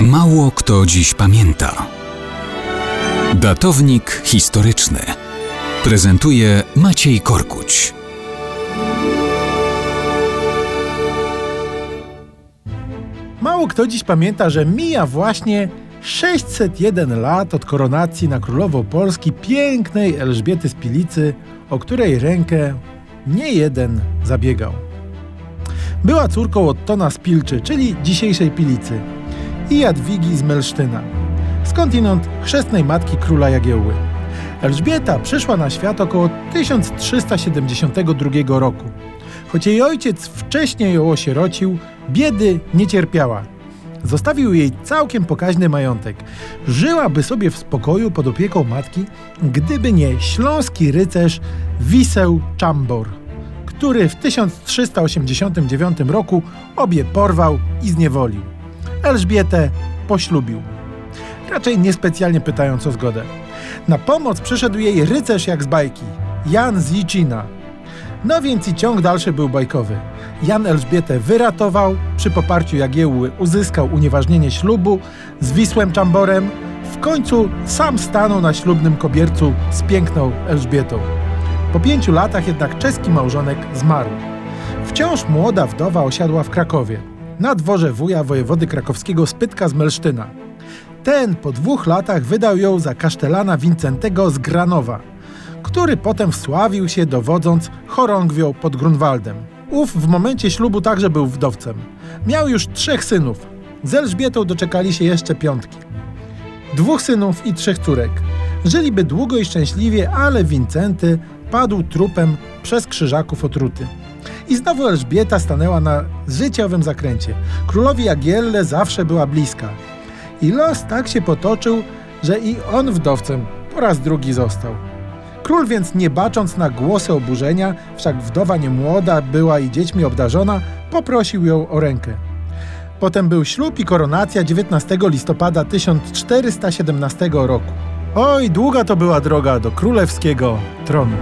Mało kto dziś pamięta. Datownik historyczny prezentuje Maciej Korkuć. Mało kto dziś pamięta, że mija właśnie 601 lat od koronacji na królową Polski pięknej Elżbiety z Pilicy, o której rękę nie jeden zabiegał. Była córką Ottona z Pilczy, czyli dzisiejszej Pilicy, i Jadwigi z Melsztyna, skądinąd chrzestnej matki króla Jagiełły. Elżbieta przyszła na świat około 1372 roku. Choć jej ojciec wcześniej ją osierocił, biedy nie cierpiała. Zostawił jej całkiem pokaźny majątek. Żyłaby sobie w spokoju pod opieką matki, gdyby nie śląski rycerz Wiseł Czambor, który w 1389 roku obie porwał i zniewolił. Elżbietę poślubił. Raczej niespecjalnie pytając o zgodę. Na pomoc przyszedł jej rycerz jak z bajki, Jan z. No więc i ciąg dalszy był bajkowy. Jan Elżbietę wyratował, przy poparciu Jagiełły uzyskał unieważnienie ślubu z Wisłem Czamborem, w końcu sam stanął na ślubnym kobiercu z piękną Elżbietą. Po pięciu latach jednak czeski małżonek zmarł. Wciąż młoda wdowa osiadła w Krakowie, na dworze wuja wojewody krakowskiego Spytka z Melsztyna. Ten po dwóch latach wydał ją za kasztelana Wincentego z Granowa, który potem wsławił się dowodząc chorągwią pod Grunwaldem. Ów w momencie ślubu także był wdowcem. Miał już trzech synów. Z Elżbietą doczekali się jeszcze piątki. Dwóch synów i trzech córek. Żyliby długo i szczęśliwie, ale Wincenty padł trupem przez krzyżaków otruty. I znowu Elżbieta stanęła na życiowym zakręcie. Królowi Jagielle zawsze była bliska. I los tak się potoczył, że i on wdowcem po raz drugi został. Król więc nie bacząc na głosy oburzenia, wszak wdowa niemłoda była i dziećmi obdarzona, poprosił ją o rękę. Potem był ślub i koronacja 19 listopada 1417 roku. Oj, długa to była droga do królewskiego tronu.